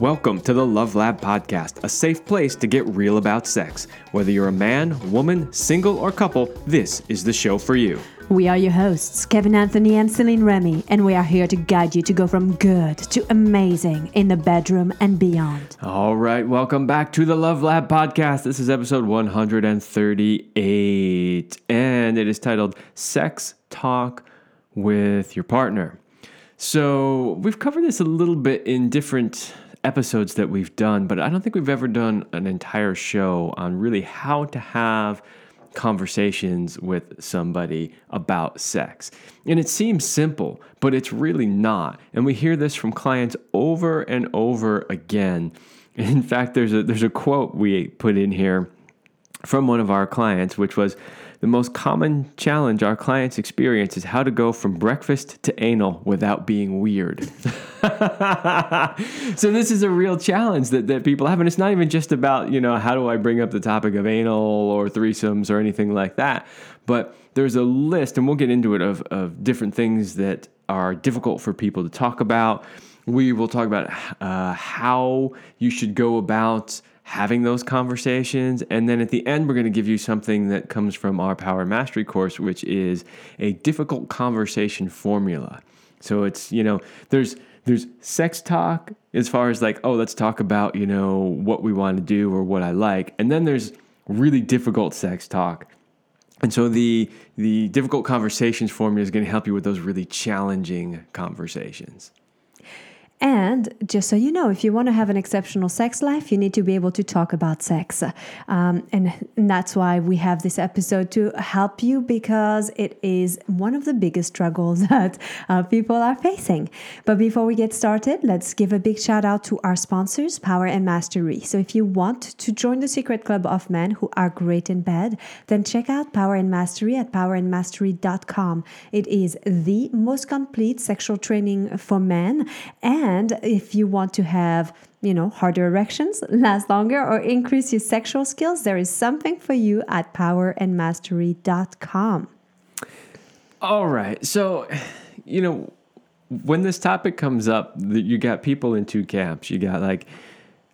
Welcome to the Love Lab Podcast, a safe place to get real about sex. Whether you're a man, woman, single, or couple, this is the show for you. We are your hosts, Kevin Anthony and Celine Remy, and we are here to guide you to go from good to amazing in the bedroom and beyond. All right, welcome back to the Love Lab Podcast. This is episode 138, and it is titled Sex Talk with Your Partner. So, we've covered this a little bit in different episodes that we've done, but I don't think we've ever done an entire show on really how to have conversations with somebody about sex. And it seems simple, but it's really not. And we hear this from clients over and over again. In fact, there's a there's a quote we put in here from one of our clients which was the most common challenge our clients experience is how to go from breakfast to anal without being weird. so this is a real challenge that, that people have. And it's not even just about, you know, how do I bring up the topic of anal or threesomes or anything like that. But there's a list, and we'll get into it, of, of different things that are difficult for people to talk about. We will talk about uh, how you should go about having those conversations. And then at the end, we're going to give you something that comes from our Power Mastery course, which is a difficult conversation formula. So it's, you know, there's there's sex talk as far as like, oh, let's talk about, you know, what we want to do or what I like. And then there's really difficult sex talk. And so the the difficult conversations formula is going to help you with those really challenging conversations. And just so you know, if you want to have an exceptional sex life, you need to be able to talk about sex. Um, and, and that's why we have this episode to help you because it is one of the biggest struggles that uh, people are facing. But before we get started, let's give a big shout out to our sponsors, Power and Mastery. So if you want to join the secret club of men who are great in bed, then check out Power and Mastery at powerandmastery.com. It is the most complete sexual training for men. And and if you want to have, you know, harder erections, last longer, or increase your sexual skills, there is something for you at powerandmastery.com. All right. So, you know, when this topic comes up, you got people in two camps. You got like,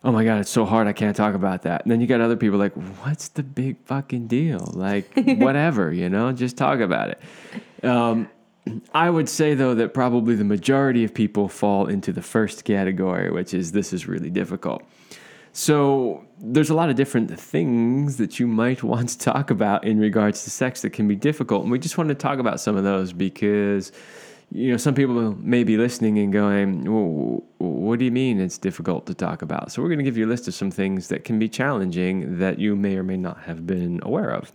oh my God, it's so hard. I can't talk about that. And then you got other people like, what's the big fucking deal? Like, whatever, you know, just talk about it. Um, I would say though that probably the majority of people fall into the first category, which is this is really difficult. So there's a lot of different things that you might want to talk about in regards to sex that can be difficult, and we just want to talk about some of those because you know some people may be listening and going, well, "What do you mean it's difficult to talk about?" So we're going to give you a list of some things that can be challenging that you may or may not have been aware of.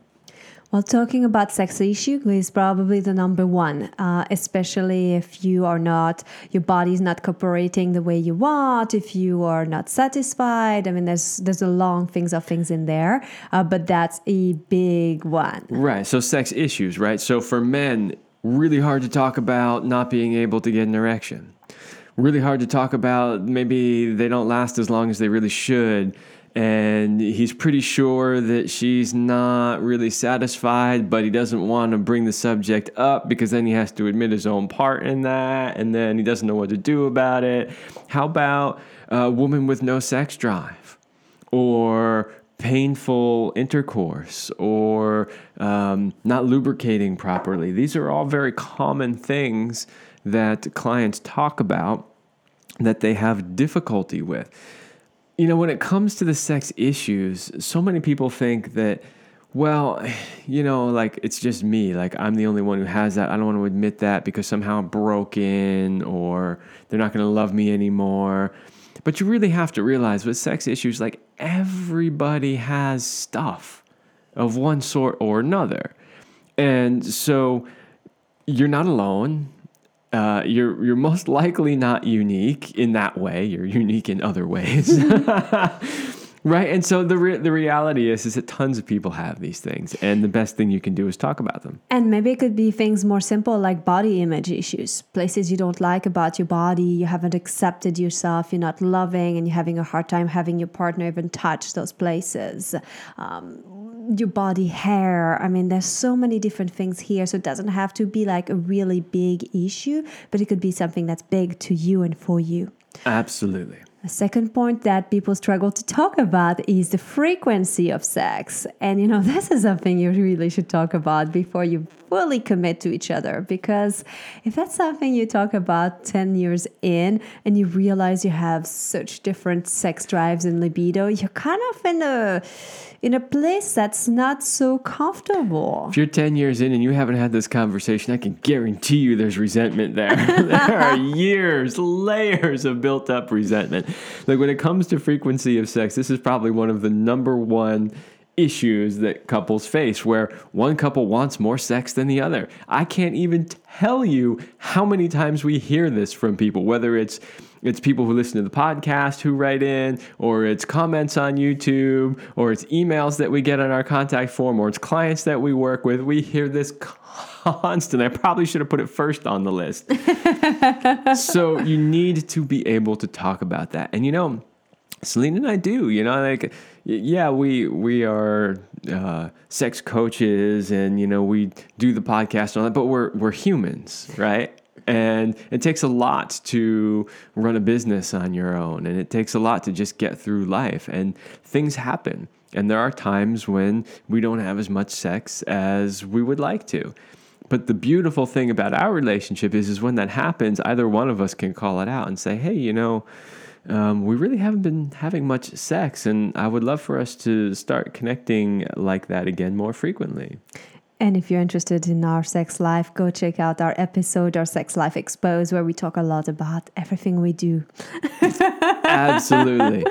Well, talking about sex issue is probably the number one, uh, especially if you are not, your body is not cooperating the way you want, if you are not satisfied. I mean, there's there's a long things of things in there, uh, but that's a big one. Right. So sex issues, right? So for men, really hard to talk about not being able to get an erection. Really hard to talk about maybe they don't last as long as they really should and he's pretty sure that she's not really satisfied, but he doesn't want to bring the subject up because then he has to admit his own part in that, and then he doesn't know what to do about it. How about a woman with no sex drive, or painful intercourse, or um, not lubricating properly? These are all very common things that clients talk about that they have difficulty with you know, when it comes to the sex issues, so many people think that, well, you know, like it's just me. Like I'm the only one who has that. I don't want to admit that because somehow I'm broken or they're not going to love me anymore. But you really have to realize with sex issues, like everybody has stuff of one sort or another. And so you're not alone uh, you're you're most likely not unique in that way. You're unique in other ways, right? And so the re- the reality is is that tons of people have these things, and the best thing you can do is talk about them. And maybe it could be things more simple like body image issues, places you don't like about your body, you haven't accepted yourself, you're not loving, and you're having a hard time having your partner even touch those places. Um, your body hair. I mean, there's so many different things here. So it doesn't have to be like a really big issue, but it could be something that's big to you and for you. Absolutely. A second point that people struggle to talk about is the frequency of sex. And you know, this is something you really should talk about before you fully commit to each other. Because if that's something you talk about 10 years in and you realize you have such different sex drives and libido, you're kind of in a in a place that's not so comfortable. If you're 10 years in and you haven't had this conversation, I can guarantee you there's resentment there. there are years, layers of built up resentment. Like when it comes to frequency of sex, this is probably one of the number one issues that couples face where one couple wants more sex than the other. I can't even tell you how many times we hear this from people, whether it's it's people who listen to the podcast who write in, or it's comments on YouTube, or it's emails that we get on our contact form, or it's clients that we work with. We hear this constant. I probably should have put it first on the list. so you need to be able to talk about that. And you know, Celine and I do, you know, like yeah, we we are uh, sex coaches and you know we do the podcast and all that, but we're we're humans, right? And it takes a lot to run a business on your own, and it takes a lot to just get through life. And things happen. And there are times when we don't have as much sex as we would like to. But the beautiful thing about our relationship is, is when that happens, either one of us can call it out and say, hey, you know, um, we really haven't been having much sex, and I would love for us to start connecting like that again more frequently. And if you're interested in our sex life, go check out our episode, our Sex Life Exposed, where we talk a lot about everything we do. Absolutely.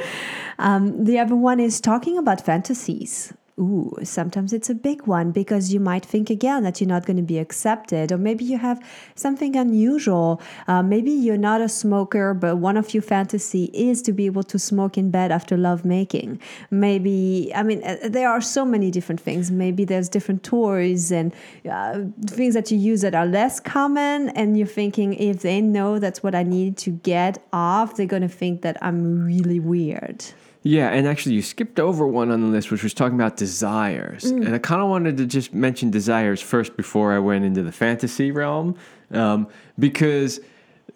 Um, the other one is talking about fantasies ooh, sometimes it's a big one because you might think again that you're not going to be accepted, or maybe you have something unusual. Uh, maybe you're not a smoker, but one of your fantasy is to be able to smoke in bed after lovemaking. Maybe, I mean, uh, there are so many different things. Maybe there's different toys and uh, things that you use that are less common, and you're thinking if they know that's what I need to get off, they're going to think that I'm really weird. Yeah, and actually, you skipped over one on the list, which was talking about desires. Mm. And I kind of wanted to just mention desires first before I went into the fantasy realm, um, because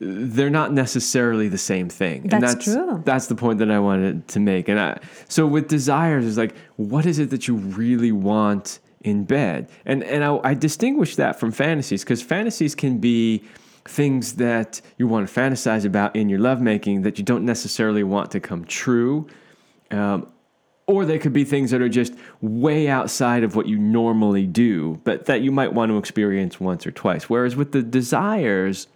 they're not necessarily the same thing. That's, and that's true. That's the point that I wanted to make. And I, so with desires, is like, what is it that you really want in bed? And and I, I distinguish that from fantasies because fantasies can be things that you want to fantasize about in your lovemaking that you don't necessarily want to come true um, or they could be things that are just way outside of what you normally do, but that you might want to experience once or twice. Whereas with the desires,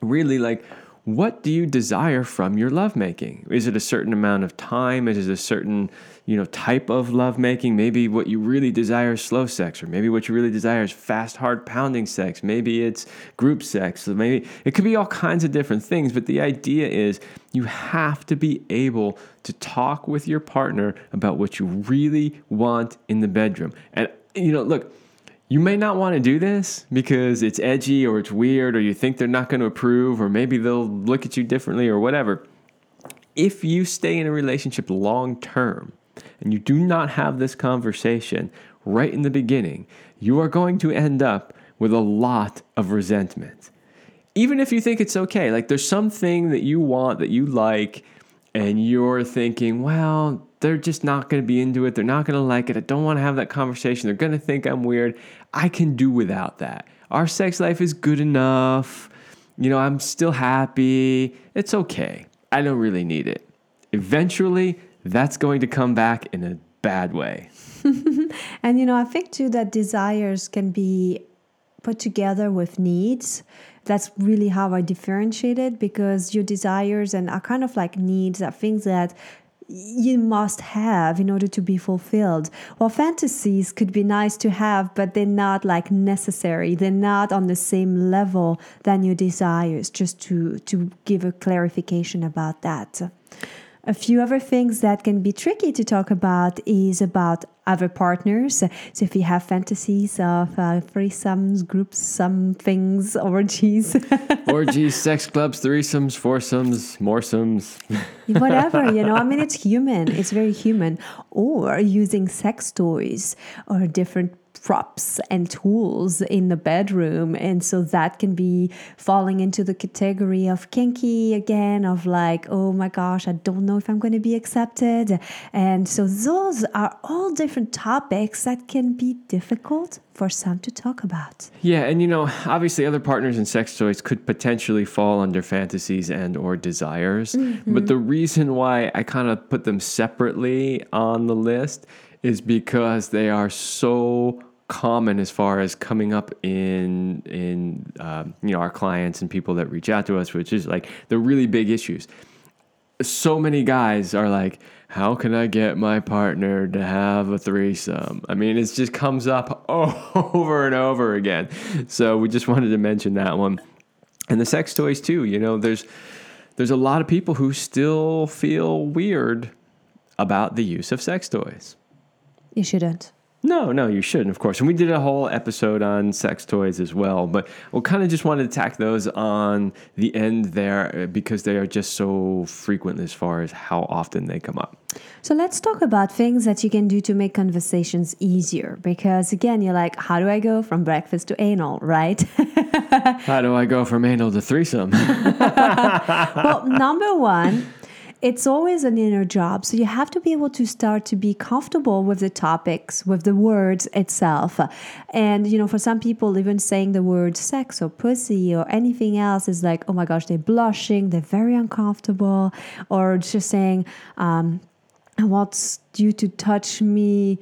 really like, what do you desire from your lovemaking? Is it a certain amount of time? Is it a certain you know type of lovemaking? Maybe what you really desire is slow sex, or maybe what you really desire is fast, hard pounding sex. Maybe it's group sex. So maybe it could be all kinds of different things. But the idea is you have to be able to talk with your partner about what you really want in the bedroom. And you know, look you may not want to do this because it's edgy or it's weird or you think they're not going to approve or maybe they'll look at you differently or whatever. If you stay in a relationship long term and you do not have this conversation right in the beginning, you are going to end up with a lot of resentment. Even if you think it's okay, like there's something that you want that you like, and you're thinking, well, they're just not going to be into it. They're not going to like it. I don't want to have that conversation. They're going to think I'm weird. I can do without that. Our sex life is good enough. You know, I'm still happy. It's okay. I don't really need it. Eventually, that's going to come back in a bad way. and, you know, I think too that desires can be put together with needs that's really how I differentiate it because your desires and are kind of like needs are things that you must have in order to be fulfilled. Well, fantasies could be nice to have, but they're not like necessary. They're not on the same level than your desires, just to, to give a clarification about that. A few other things that can be tricky to talk about is about other partners. So if you have fantasies of uh, threesomes, groups, some things, orgies. orgies, sex clubs, threesomes, foursomes, moresomes. Whatever, you know, I mean, it's human. It's very human. Or using sex toys or different props and tools in the bedroom. And so that can be falling into the category of kinky again, of like, oh my gosh, I don't know if I'm going to be accepted. And so those are all different topics that can be difficult for some to talk about. Yeah, and you know, obviously other partners and sex toys could potentially fall under fantasies and or desires. Mm-hmm. But the reason why I kind of put them separately on the list is because they are so common as far as coming up in in um, you know our clients and people that reach out to us, which is like the really big issues. So many guys are like, "How can I get my partner to have a threesome?" I mean, it just comes up over and over again. So we just wanted to mention that one, and the sex toys too. You know, there's there's a lot of people who still feel weird about the use of sex toys. You shouldn't. No, no, you shouldn't, of course. And we did a whole episode on sex toys as well, but we kind of just wanted to tack those on the end there uh, because they are just so frequent as far as how often they come up. So let's talk about things that you can do to make conversations easier. Because again, you're like, how do I go from breakfast to anal, right? how do I go from anal to threesome? well, number one, it's always an inner job. So you have to be able to start to be comfortable with the topics, with the words itself. And, you know, for some people, even saying the word sex or pussy or anything else is like, oh my gosh, they're blushing, they're very uncomfortable, or just saying, um, I want you to touch me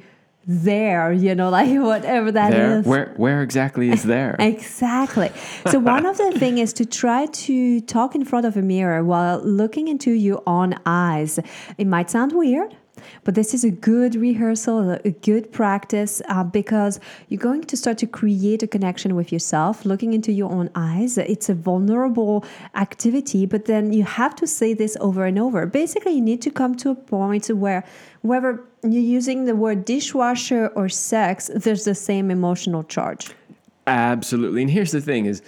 there you know like whatever that there? is. where where exactly is there exactly so one of the things is to try to talk in front of a mirror while looking into your own eyes it might sound weird but this is a good rehearsal, a good practice uh, because you're going to start to create a connection with yourself, looking into your own eyes. It's a vulnerable activity, but then you have to say this over and over. Basically, you need to come to a point where whether you're using the word dishwasher or sex, there's the same emotional charge. Absolutely. And here's the thing is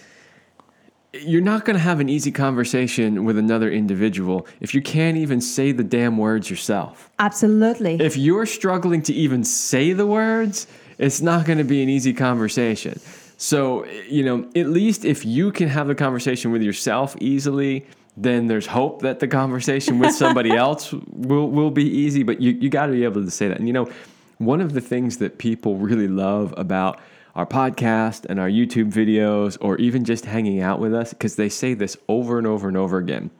you're not going to have an easy conversation with another individual if you can't even say the damn words yourself. Absolutely. If you're struggling to even say the words, it's not going to be an easy conversation. So, you know, at least if you can have the conversation with yourself easily, then there's hope that the conversation with somebody else will, will be easy. But you, you got to be able to say that. And, you know, one of the things that people really love about our podcast and our YouTube videos, or even just hanging out with us, because they say this over and over and over again.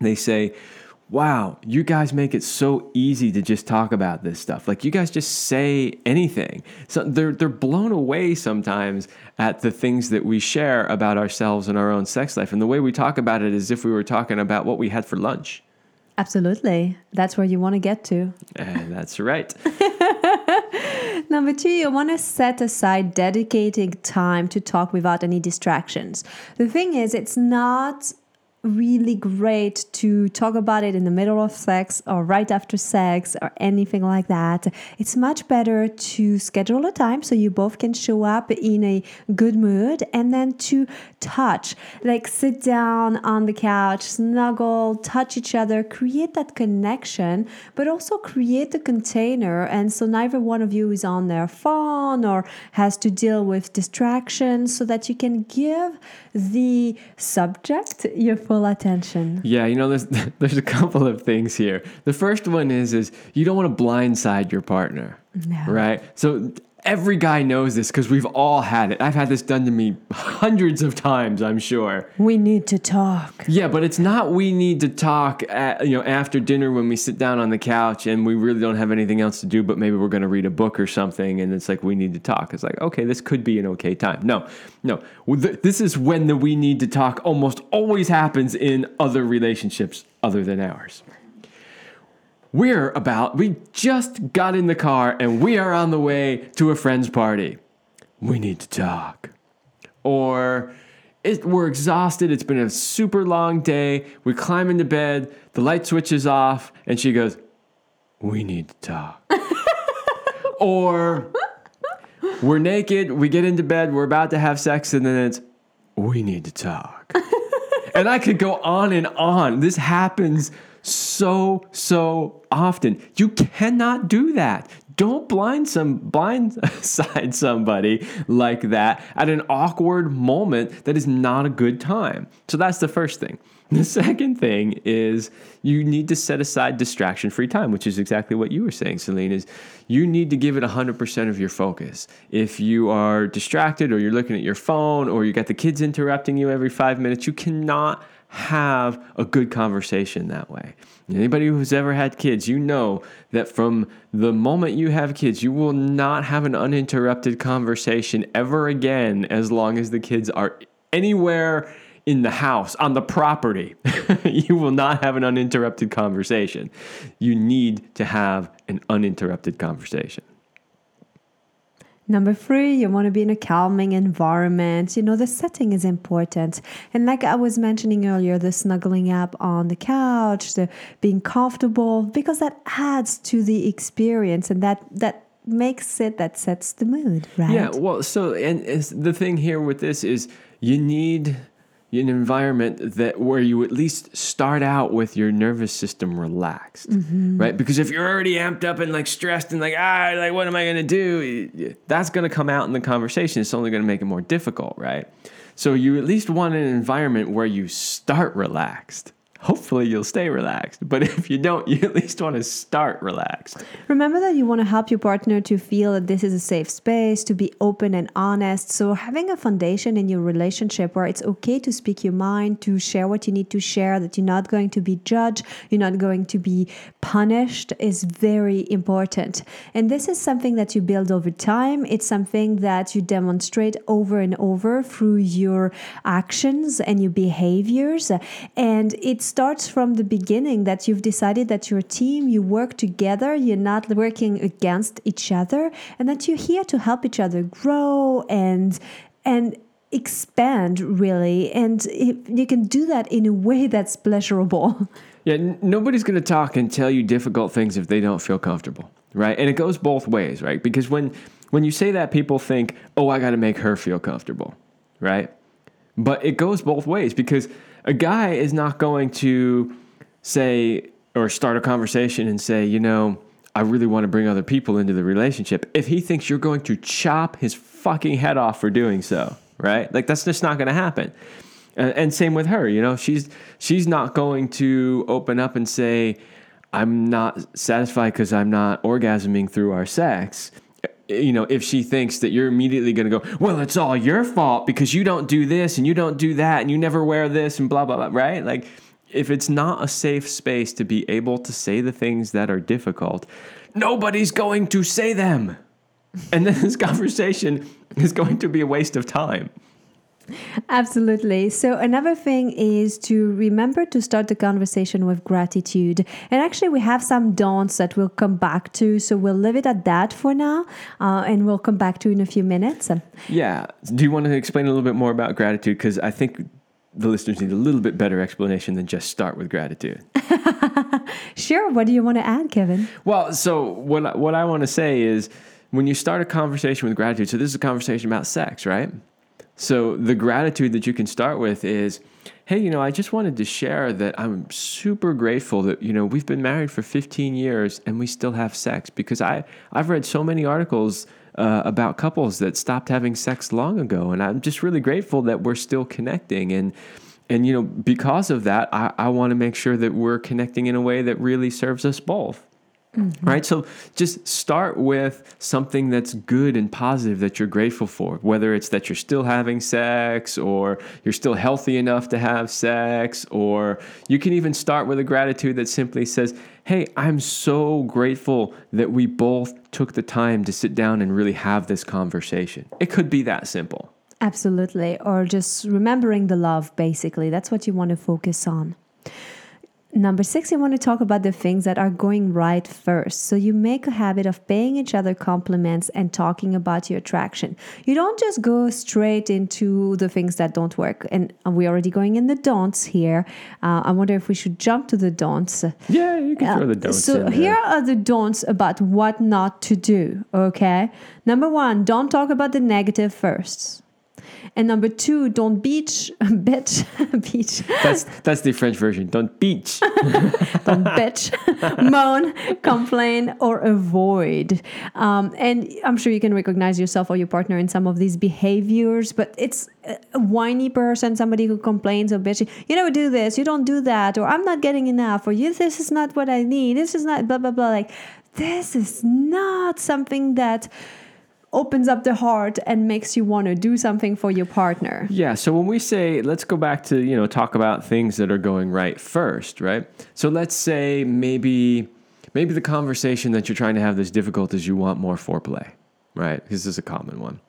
They say, wow, you guys make it so easy to just talk about this stuff. Like you guys just say anything. So they're they're blown away sometimes at the things that we share about ourselves and our own sex life. And the way we talk about it is if we were talking about what we had for lunch. Absolutely. That's where you want to get to. And that's right. Number two, you want to set aside dedicating time to talk without any distractions. The thing is, it's not really great to talk about it in the middle of sex or right after sex or anything like that. It's much better to schedule a time so you both can show up in a good mood and then to touch, like sit down on the couch, snuggle, touch each other, create that connection, but also create a container. And so neither one of you is on their phone or has to deal with distractions so that you can give the subject your full attention. Yeah, you know, there's there's a couple of things here. The first one is is you don't want to blindside your partner, no. right? So every guy knows this because we've all had it. I've had this done to me hundreds of times, I'm sure. We need to talk. Yeah, but it's not we need to talk at, you know after dinner when we sit down on the couch and we really don't have anything else to do but maybe we're going to read a book or something and it's like we need to talk. It's like, okay, this could be an okay time. No. No. This is when the we need to talk almost always happens in other relationships other than ours we're about, we just got in the car and we are on the way to a friend's party. We need to talk. Or it, we're exhausted. It's been a super long day. We climb into bed, the light switches off, and she goes, We need to talk. or we're naked, we get into bed, we're about to have sex, and then it's, We need to talk. and I could go on and on. This happens so, so often. You cannot do that. don't blind some blindside somebody like that at an awkward moment that is not a good time. So that's the first thing. The second thing is you need to set aside distraction free time, which is exactly what you were saying, Celine, is you need to give it 100% of your focus. If you are distracted or you're looking at your phone or you got the kids interrupting you every five minutes, you cannot have a good conversation that way. Anybody who's ever had kids, you know that from the moment you have kids, you will not have an uninterrupted conversation ever again as long as the kids are anywhere in the house, on the property. you will not have an uninterrupted conversation. You need to have an uninterrupted conversation. Number three, you want to be in a calming environment. You know, the setting is important. And like I was mentioning earlier, the snuggling up on the couch, the being comfortable, because that adds to the experience and that, that makes it, that sets the mood, right? Yeah. Well, so, and the thing here with this is you need an environment that where you at least start out with your nervous system relaxed, mm-hmm. right? Because if you're already amped up and like stressed and like ah, like what am I gonna do? That's gonna come out in the conversation. It's only gonna make it more difficult, right? So you at least want an environment where you start relaxed hopefully you'll stay relaxed. But if you don't, you at least want to start relaxed. Remember that you want to help your partner to feel that this is a safe space, to be open and honest. So, having a foundation in your relationship where it's okay to speak your mind, to share what you need to share, that you're not going to be judged, you're not going to be punished is very important. And this is something that you build over time. It's something that you demonstrate over and over through your actions and your behaviors. And it's starts from the beginning that you've decided that you're a team, you work together, you're not working against each other, and that you're here to help each other grow and and expand really. And you can do that in a way that's pleasurable. Yeah n- nobody's going to talk and tell you difficult things if they don't feel comfortable right? And it goes both ways right? Because when when you say that people think oh i got to make her feel comfortable right? But it goes both ways because a guy is not going to say or start a conversation and say, you know, I really want to bring other people into the relationship if he thinks you're going to chop his fucking head off for doing so, right? Like that's just not going to happen. And, and same with her, you know, she's she's not going to open up and say, I'm not satisfied because I'm not orgasming through our sex you know, if she thinks that you're immediately going to go, well, it's all your fault because you don't do this and you don't do that and you never wear this and blah, blah, blah, right? Like, if it's not a safe space to be able to say the things that are difficult, nobody's going to say them. And then this conversation is going to be a waste of time. Absolutely. So, another thing is to remember to start the conversation with gratitude. And actually, we have some don'ts that we'll come back to. So, we'll leave it at that for now uh, and we'll come back to in a few minutes. Yeah. Do you want to explain a little bit more about gratitude? Because I think the listeners need a little bit better explanation than just start with gratitude. sure. What do you want to add, Kevin? Well, so what, what I want to say is when you start a conversation with gratitude, so this is a conversation about sex, right? So the gratitude that you can start with is, hey, you know, I just wanted to share that I'm super grateful that, you know, we've been married for 15 years and we still have sex because I, I've read so many articles uh, about couples that stopped having sex long ago. And I'm just really grateful that we're still connecting. And, and you know, because of that, I, I want to make sure that we're connecting in a way that really serves us both. Mm-hmm. Right. So just start with something that's good and positive that you're grateful for, whether it's that you're still having sex or you're still healthy enough to have sex, or you can even start with a gratitude that simply says, Hey, I'm so grateful that we both took the time to sit down and really have this conversation. It could be that simple. Absolutely. Or just remembering the love, basically. That's what you want to focus on. Number six, you want to talk about the things that are going right first. So you make a habit of paying each other compliments and talking about your attraction. You don't just go straight into the things that don't work. And we're already going in the don'ts here. Uh, I wonder if we should jump to the don'ts. Yeah, you can throw the don'ts. Uh, so here are the don'ts about what not to do. Okay. Number one, don't talk about the negative first. And number two, don't beach, bitch, beach, That's that's the French version. Don't beach. don't bitch, moan, complain, or avoid. Um, and I'm sure you can recognize yourself or your partner in some of these behaviors, but it's a whiny person, somebody who complains or bitchy. You never do this, you don't do that, or I'm not getting enough, or you, this is not what I need, this is not blah, blah, blah. Like, this is not something that opens up the heart and makes you want to do something for your partner. Yeah, so when we say let's go back to, you know, talk about things that are going right first, right? So let's say maybe maybe the conversation that you're trying to have that's difficult is you want more foreplay, right? Because this is a common one.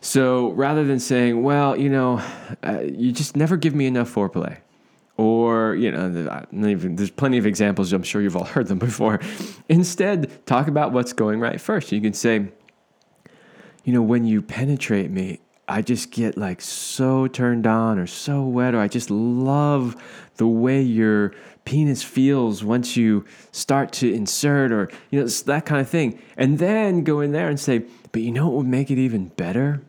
So rather than saying, well, you know, uh, you just never give me enough foreplay, or you know, there's plenty of examples. I'm sure you've all heard them before. Instead, talk about what's going right first. You can say, you know, when you penetrate me, I just get like so turned on or so wet, or I just love the way your penis feels once you start to insert, or, you know, that kind of thing. And then go in there and say, but you know what would make it even better?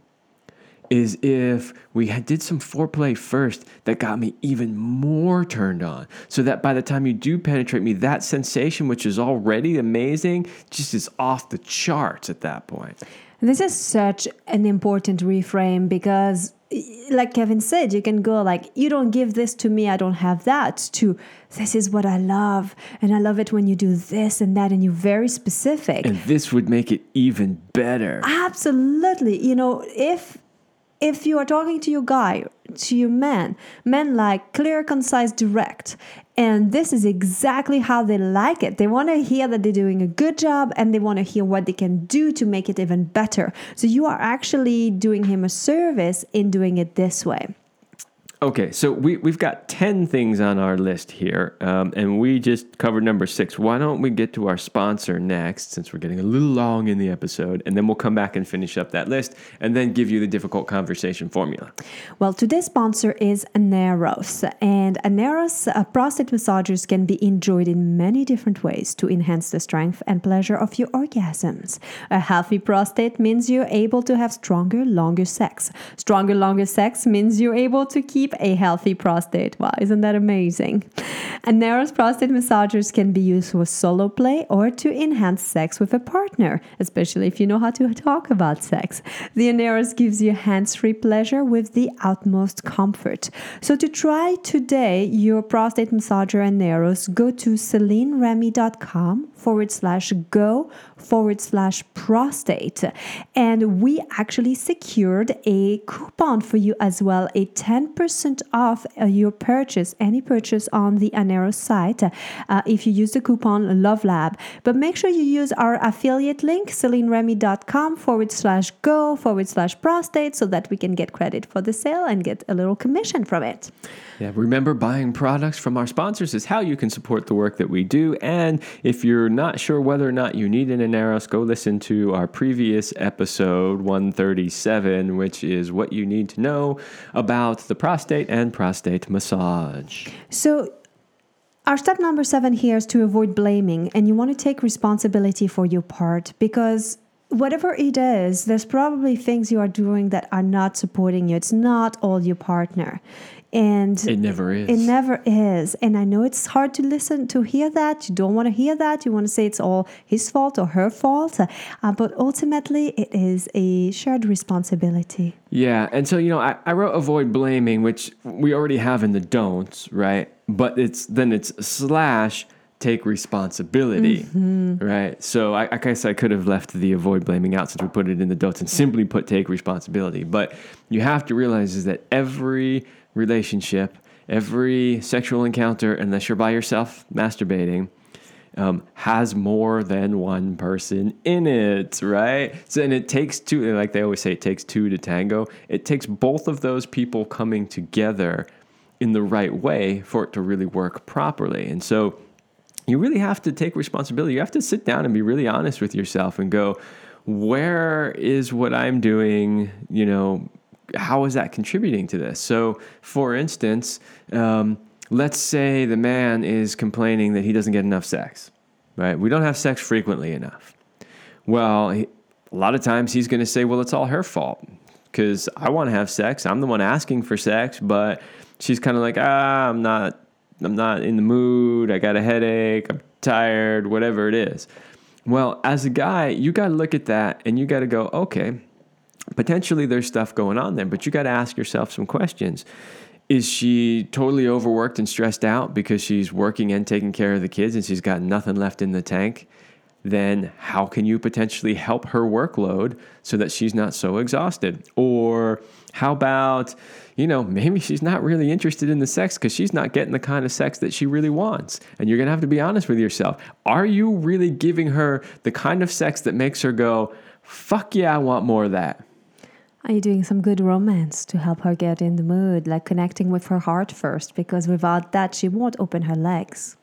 Is if we had did some foreplay first that got me even more turned on. So that by the time you do penetrate me, that sensation, which is already amazing, just is off the charts at that point. This is such an important reframe because like Kevin said, you can go like, you don't give this to me, I don't have that, to this is what I love. And I love it when you do this and that, and you're very specific. And this would make it even better. Absolutely. You know, if if you are talking to your guy, to your man, men like clear, concise, direct. And this is exactly how they like it. They want to hear that they're doing a good job and they want to hear what they can do to make it even better. So you are actually doing him a service in doing it this way. Okay, so we, we've got 10 things on our list here, um, and we just covered number six. Why don't we get to our sponsor next, since we're getting a little long in the episode, and then we'll come back and finish up that list and then give you the difficult conversation formula. Well, today's sponsor is Aneros, and Aneros uh, prostate massagers can be enjoyed in many different ways to enhance the strength and pleasure of your orgasms. A healthy prostate means you're able to have stronger, longer sex. Stronger, longer sex means you're able to keep keep a healthy prostate. Wow, isn't that amazing? Aneros prostate massagers can be used for solo play or to enhance sex with a partner, especially if you know how to talk about sex. The Aneros gives you hands free pleasure with the utmost comfort. So, to try today your prostate massager Aneros, go to CelineRemy.com forward slash go forward slash prostate. And we actually secured a coupon for you as well, a 10% off uh, your purchase, any purchase on the Anero site, uh, if you use the coupon LoveLab. But make sure you use our affiliate link, CelineRemy.com forward slash go forward slash prostate, so that we can get credit for the sale and get a little commission from it. Yeah, remember buying products from our sponsors is how you can support the work that we do. And if you're not sure whether or not you need an Aneros, go listen to our previous episode 137, which is what you need to know about the prostate and prostate massage. So, our step number seven here is to avoid blaming, and you want to take responsibility for your part because whatever it is, there's probably things you are doing that are not supporting you. It's not all your partner and it never is. it never is. And i know it's hard to listen to hear that. You don't want to hear that. You want to say it's all his fault or her fault. Uh, but ultimately it is a shared responsibility. Yeah and so you know I, I wrote avoid blaming which we already have in the don'ts right? But it's then it's slash take responsibility, mm-hmm. right? So I, I, guess I could have left the avoid blaming out since we put it in the don'ts and simply put take responsibility. But you have to realize is that every relationship, every sexual encounter, unless you're by yourself masturbating, um, has more than one person in it, right? So, and it takes two, like they always say, it takes two to tango. It takes both of those people coming together in the right way for it to really work properly. And so, you really have to take responsibility. You have to sit down and be really honest with yourself and go, where is what I'm doing, you know, how is that contributing to this? So, for instance, um, let's say the man is complaining that he doesn't get enough sex, right? We don't have sex frequently enough. Well, he, a lot of times he's going to say, well, it's all her fault because I want to have sex. I'm the one asking for sex, but she's kind of like, ah, I'm not, I'm not in the mood. I got a headache. I'm tired. Whatever it is. Well, as a guy, you got to look at that and you got to go, okay, potentially there's stuff going on there, but you got to ask yourself some questions. Is she totally overworked and stressed out because she's working and taking care of the kids and she's got nothing left in the tank? Then how can you potentially help her workload so that she's not so exhausted? Or how about, you know, maybe she's not really interested in the sex because she's not getting the kind of sex that she really wants. And you're going to have to be honest with yourself. Are you really giving her the kind of sex that makes her go, fuck yeah, I want more of that? Are you doing some good romance to help her get in the mood, like connecting with her heart first? Because without that, she won't open her legs.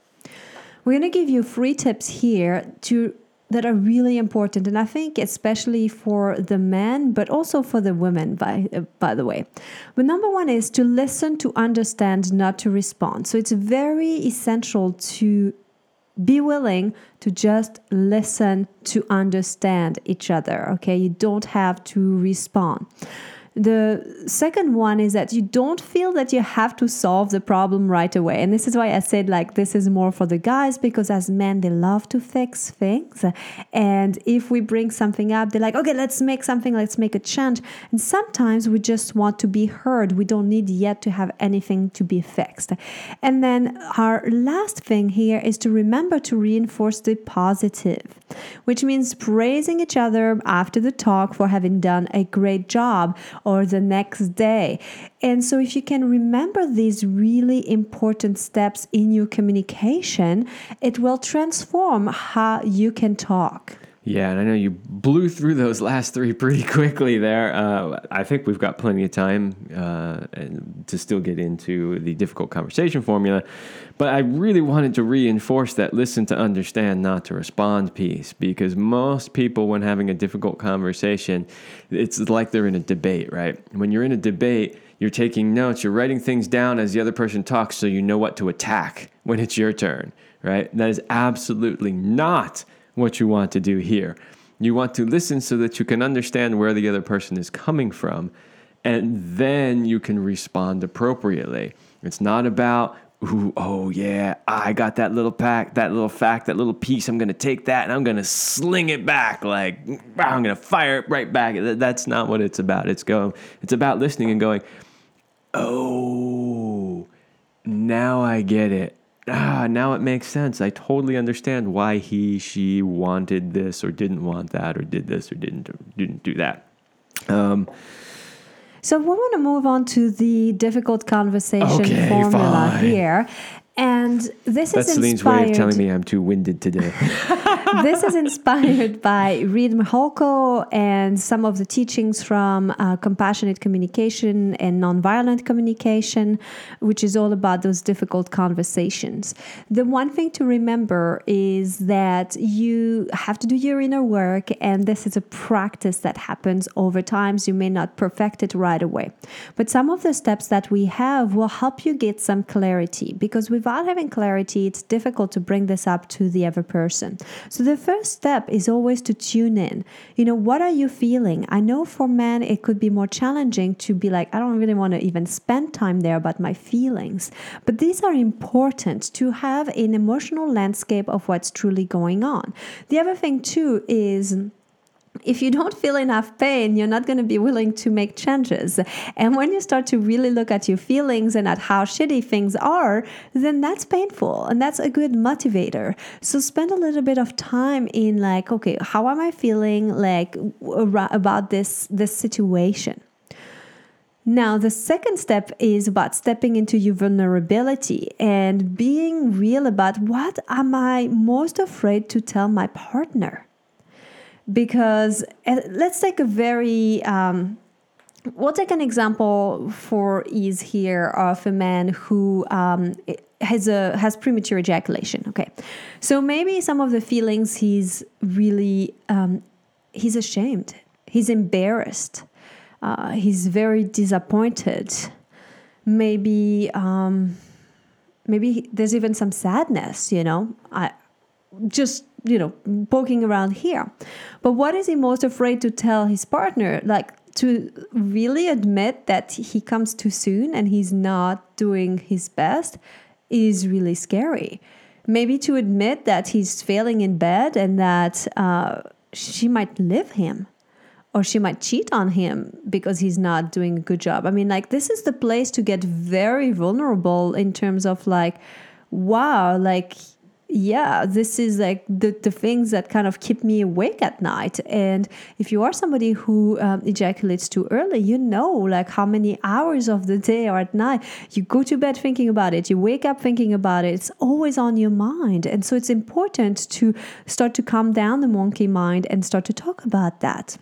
We're going to give you three tips here to that are really important and i think especially for the men but also for the women by by the way but number one is to listen to understand not to respond so it's very essential to be willing to just listen to understand each other. Okay, you don't have to respond. The second one is that you don't feel that you have to solve the problem right away. And this is why I said, like, this is more for the guys because as men, they love to fix things. And if we bring something up, they're like, okay, let's make something, let's make a change. And sometimes we just want to be heard. We don't need yet to have anything to be fixed. And then our last thing here is to remember to reinforce the positive, which means praising each other after the talk for having done a great job or the next day. And so, if you can remember these really important steps in your communication, it will transform how you can talk. Yeah, and I know you blew through those last three pretty quickly there. Uh, I think we've got plenty of time uh, to still get into the difficult conversation formula. But I really wanted to reinforce that listen to understand, not to respond piece, because most people, when having a difficult conversation, it's like they're in a debate, right? When you're in a debate, you're taking notes, you're writing things down as the other person talks so you know what to attack when it's your turn, right? That is absolutely not what you want to do here. You want to listen so that you can understand where the other person is coming from, and then you can respond appropriately. It's not about, ooh, oh yeah, I got that little pack, that little fact, that little piece. I'm going to take that and I'm going to sling it back. Like, I'm going to fire it right back. That's not what it's about. It's going, it's about listening and going, oh, now I get it ah, now it makes sense. I totally understand why he, she wanted this or didn't want that or did this or didn't or didn't do that. Um, so we want to move on to the difficult conversation okay, formula fine. here. And this That's is Celine's inspired. way of telling me I'm too winded today. this is inspired by Reid Mihalko and some of the teachings from uh, compassionate communication and nonviolent communication, which is all about those difficult conversations. The one thing to remember is that you have to do your inner work, and this is a practice that happens over time. So you may not perfect it right away. But some of the steps that we have will help you get some clarity because without having clarity, it's difficult to bring this up to the other person. So the first step is always to tune in. You know, what are you feeling? I know for men, it could be more challenging to be like, I don't really want to even spend time there about my feelings. But these are important to have an emotional landscape of what's truly going on. The other thing, too, is if you don't feel enough pain, you're not going to be willing to make changes. And when you start to really look at your feelings and at how shitty things are, then that's painful and that's a good motivator. So spend a little bit of time in like, okay, how am I feeling like about this this situation? Now, the second step is about stepping into your vulnerability and being real about what am I most afraid to tell my partner? Because uh, let's take a very um, we'll take an example for ease here of a man who um, has a has premature ejaculation okay? So maybe some of the feelings he's really um, he's ashamed he's embarrassed uh, he's very disappointed maybe um, maybe there's even some sadness you know? I just you know poking around here but what is he most afraid to tell his partner like to really admit that he comes too soon and he's not doing his best is really scary. Maybe to admit that he's failing in bed and that uh, she might leave him or she might cheat on him because he's not doing a good job. I mean, like, this is the place to get very vulnerable in terms of like, wow, like, yeah, this is like the, the things that kind of keep me awake at night. And if you are somebody who um, ejaculates too early, you know, like how many hours of the day or at night you go to bed thinking about it, you wake up thinking about it. It's always on your mind. And so it's important to start to calm down the monkey mind and start to talk about that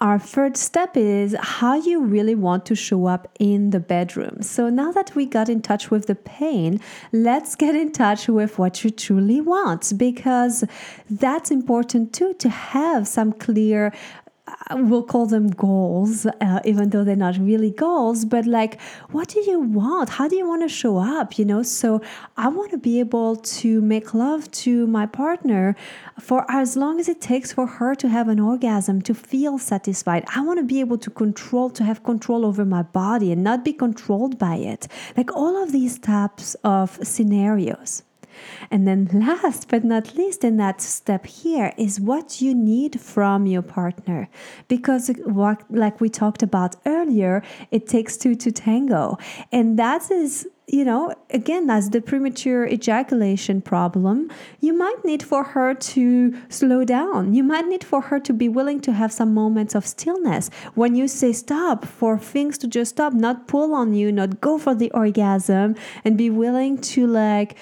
our third step is how you really want to show up in the bedroom. So now that we got in touch with the pain, let's get in touch with what you truly want because that's important too to have some clear we'll call them goals, uh, even though they're not really goals, but like, what do you want? How do you want to show up? You know, so I want to be able to make love to my partner for as long as it takes for her to have an orgasm, to feel satisfied. I want to be able to control, to have control over my body and not be controlled by it. Like all of these types of scenarios. And then, last but not least, in that step here is what you need from your partner. Because, like we talked about earlier, it takes two to tango. And that is you know, again, as the premature ejaculation problem, you might need for her to slow down. You might need for her to be willing to have some moments of stillness. When you say stop, for things to just stop, not pull on you, not go for the orgasm, and be willing to like,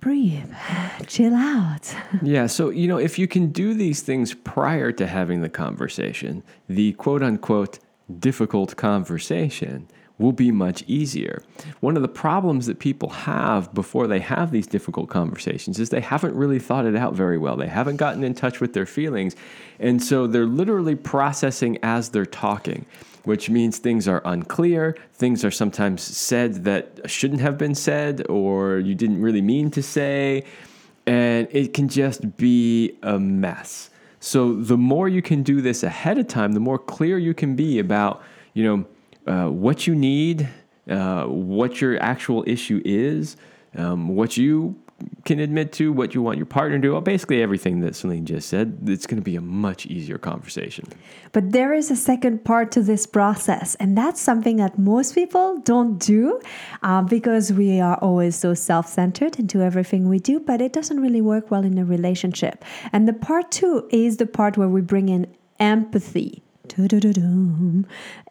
breathe, chill out. yeah, so, you know, if you can do these things prior to having the conversation, the quote unquote difficult conversation will be much easier. One of the problems that people have before they have these difficult conversations is they haven't really thought it out very well. They haven't gotten in touch with their feelings. And so they're literally processing as they're talking which means things are unclear. Things are sometimes said that shouldn't have been said or you didn't really mean to say. And it can just be a mess. So the more you can do this ahead of time, the more clear you can be about, you know, uh, what you need, uh, what your actual issue is, um, what you can admit to, what you want your partner to do, basically everything that Celine just said, it's going to be a much easier conversation. But there is a second part to this process, and that's something that most people don't do uh, because we are always so self centered into everything we do, but it doesn't really work well in a relationship. And the part two is the part where we bring in empathy.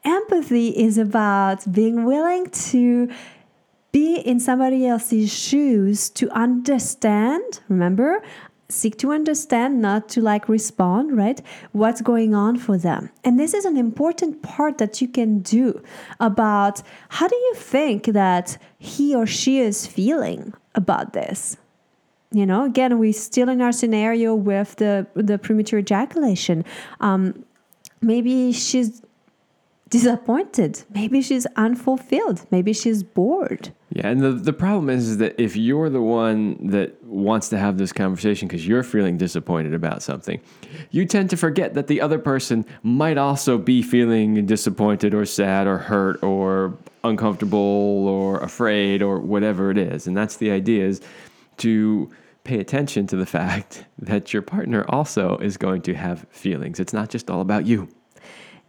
Empathy is about being willing to be in somebody else's shoes to understand, remember, seek to understand, not to like respond, right? What's going on for them. And this is an important part that you can do about how do you think that he or she is feeling about this? You know, again, we're still in our scenario with the the premature ejaculation. Um, maybe she's disappointed. Maybe she's unfulfilled. Maybe she's bored. Yeah, and the, the problem is, is that if you're the one that wants to have this conversation because you're feeling disappointed about something, you tend to forget that the other person might also be feeling disappointed or sad or hurt or uncomfortable or afraid or whatever it is. And that's the idea is to pay attention to the fact that your partner also is going to have feelings. It's not just all about you.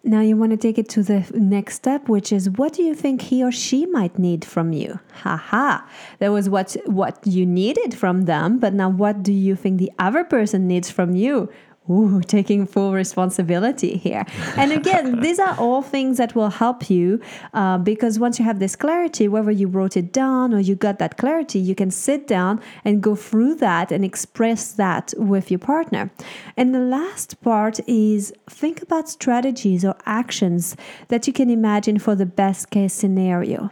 Now you want to take it to the next step, which is what do you think he or she might need from you? Haha. That was what what you needed from them, but now what do you think the other person needs from you? Ooh, taking full responsibility here. And again, these are all things that will help you uh, because once you have this clarity, whether you wrote it down or you got that clarity, you can sit down and go through that and express that with your partner. And the last part is think about strategies or actions that you can imagine for the best case scenario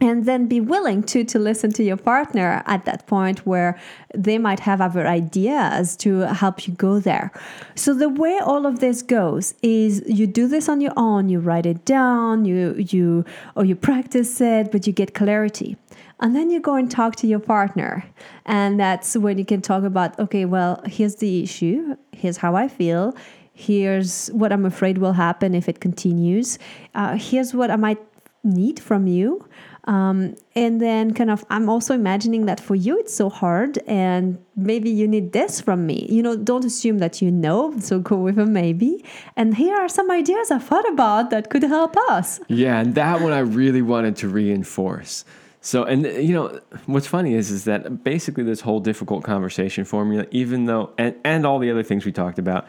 and then be willing to to listen to your partner at that point where they might have other ideas to help you go there so the way all of this goes is you do this on your own you write it down you you or you practice it but you get clarity and then you go and talk to your partner and that's when you can talk about okay well here's the issue here's how i feel Here's what I'm afraid will happen if it continues. Uh, here's what I might need from you. Um, and then, kind of, I'm also imagining that for you it's so hard, and maybe you need this from me. You know, don't assume that you know, so go with a maybe. And here are some ideas I thought about that could help us. Yeah, and that one I really wanted to reinforce. So, and you know, what's funny is is that basically this whole difficult conversation formula, even though, and, and all the other things we talked about,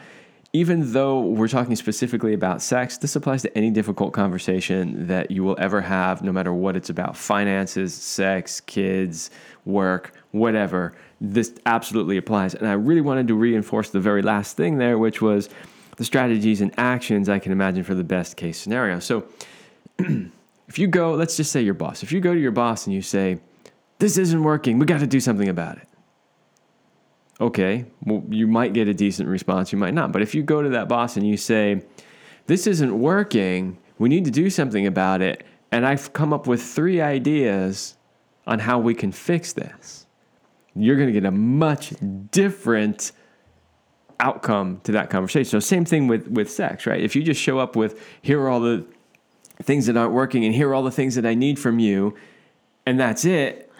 even though we're talking specifically about sex, this applies to any difficult conversation that you will ever have, no matter what it's about finances, sex, kids, work, whatever. This absolutely applies. And I really wanted to reinforce the very last thing there, which was the strategies and actions I can imagine for the best case scenario. So if you go, let's just say your boss, if you go to your boss and you say, This isn't working, we got to do something about it okay, well, you might get a decent response, you might not. But if you go to that boss and you say, this isn't working, we need to do something about it, and I've come up with three ideas on how we can fix this, you're going to get a much different outcome to that conversation. So same thing with with sex, right? If you just show up with here are all the things that aren't working and here are all the things that I need from you and that's it,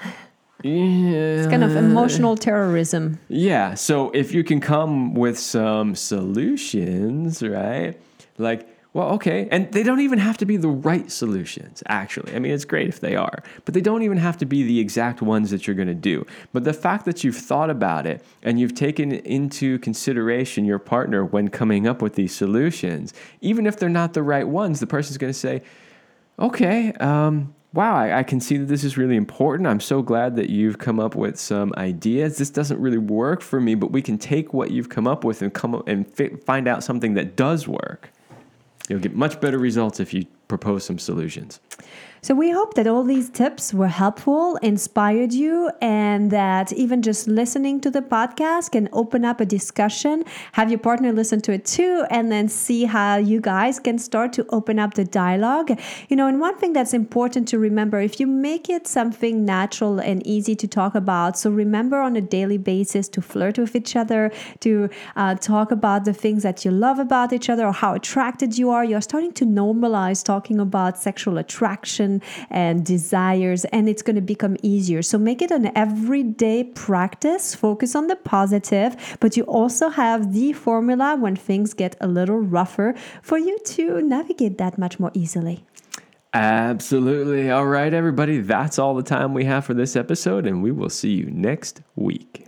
yeah. It's kind of emotional terrorism. Yeah. So if you can come with some solutions, right? Like, well, okay. And they don't even have to be the right solutions, actually. I mean, it's great if they are, but they don't even have to be the exact ones that you're going to do. But the fact that you've thought about it and you've taken into consideration your partner when coming up with these solutions, even if they're not the right ones, the person's going to say, okay, um, wow, I, I, can see that this is really important. I'm so glad that you've come up with some ideas. This doesn't really work for me, but we can take what you've come up with and come up and fi- find out something that does work. You'll get much better results if you propose some solutions. So we hope that all these tips were helpful, inspired you, and that even just listening to the podcast can open up a discussion. Have your partner listen to it too, and then see how you guys can start to open up the dialogue. You know, and one thing that's important to remember if you make it something natural and easy to talk about, so remember on a daily basis to flirt with each other, to uh, talk about the things that you love about each other or how attracted you are. You're starting to normalize talking about sexual attraction and desires, and it's going to become easier. So make it an everyday practice. Focus on the positive, but you also have the formula when things get a little rougher for you to navigate that much more easily. Absolutely. All right, everybody. That's all the time we have for this episode, and we will see you next week.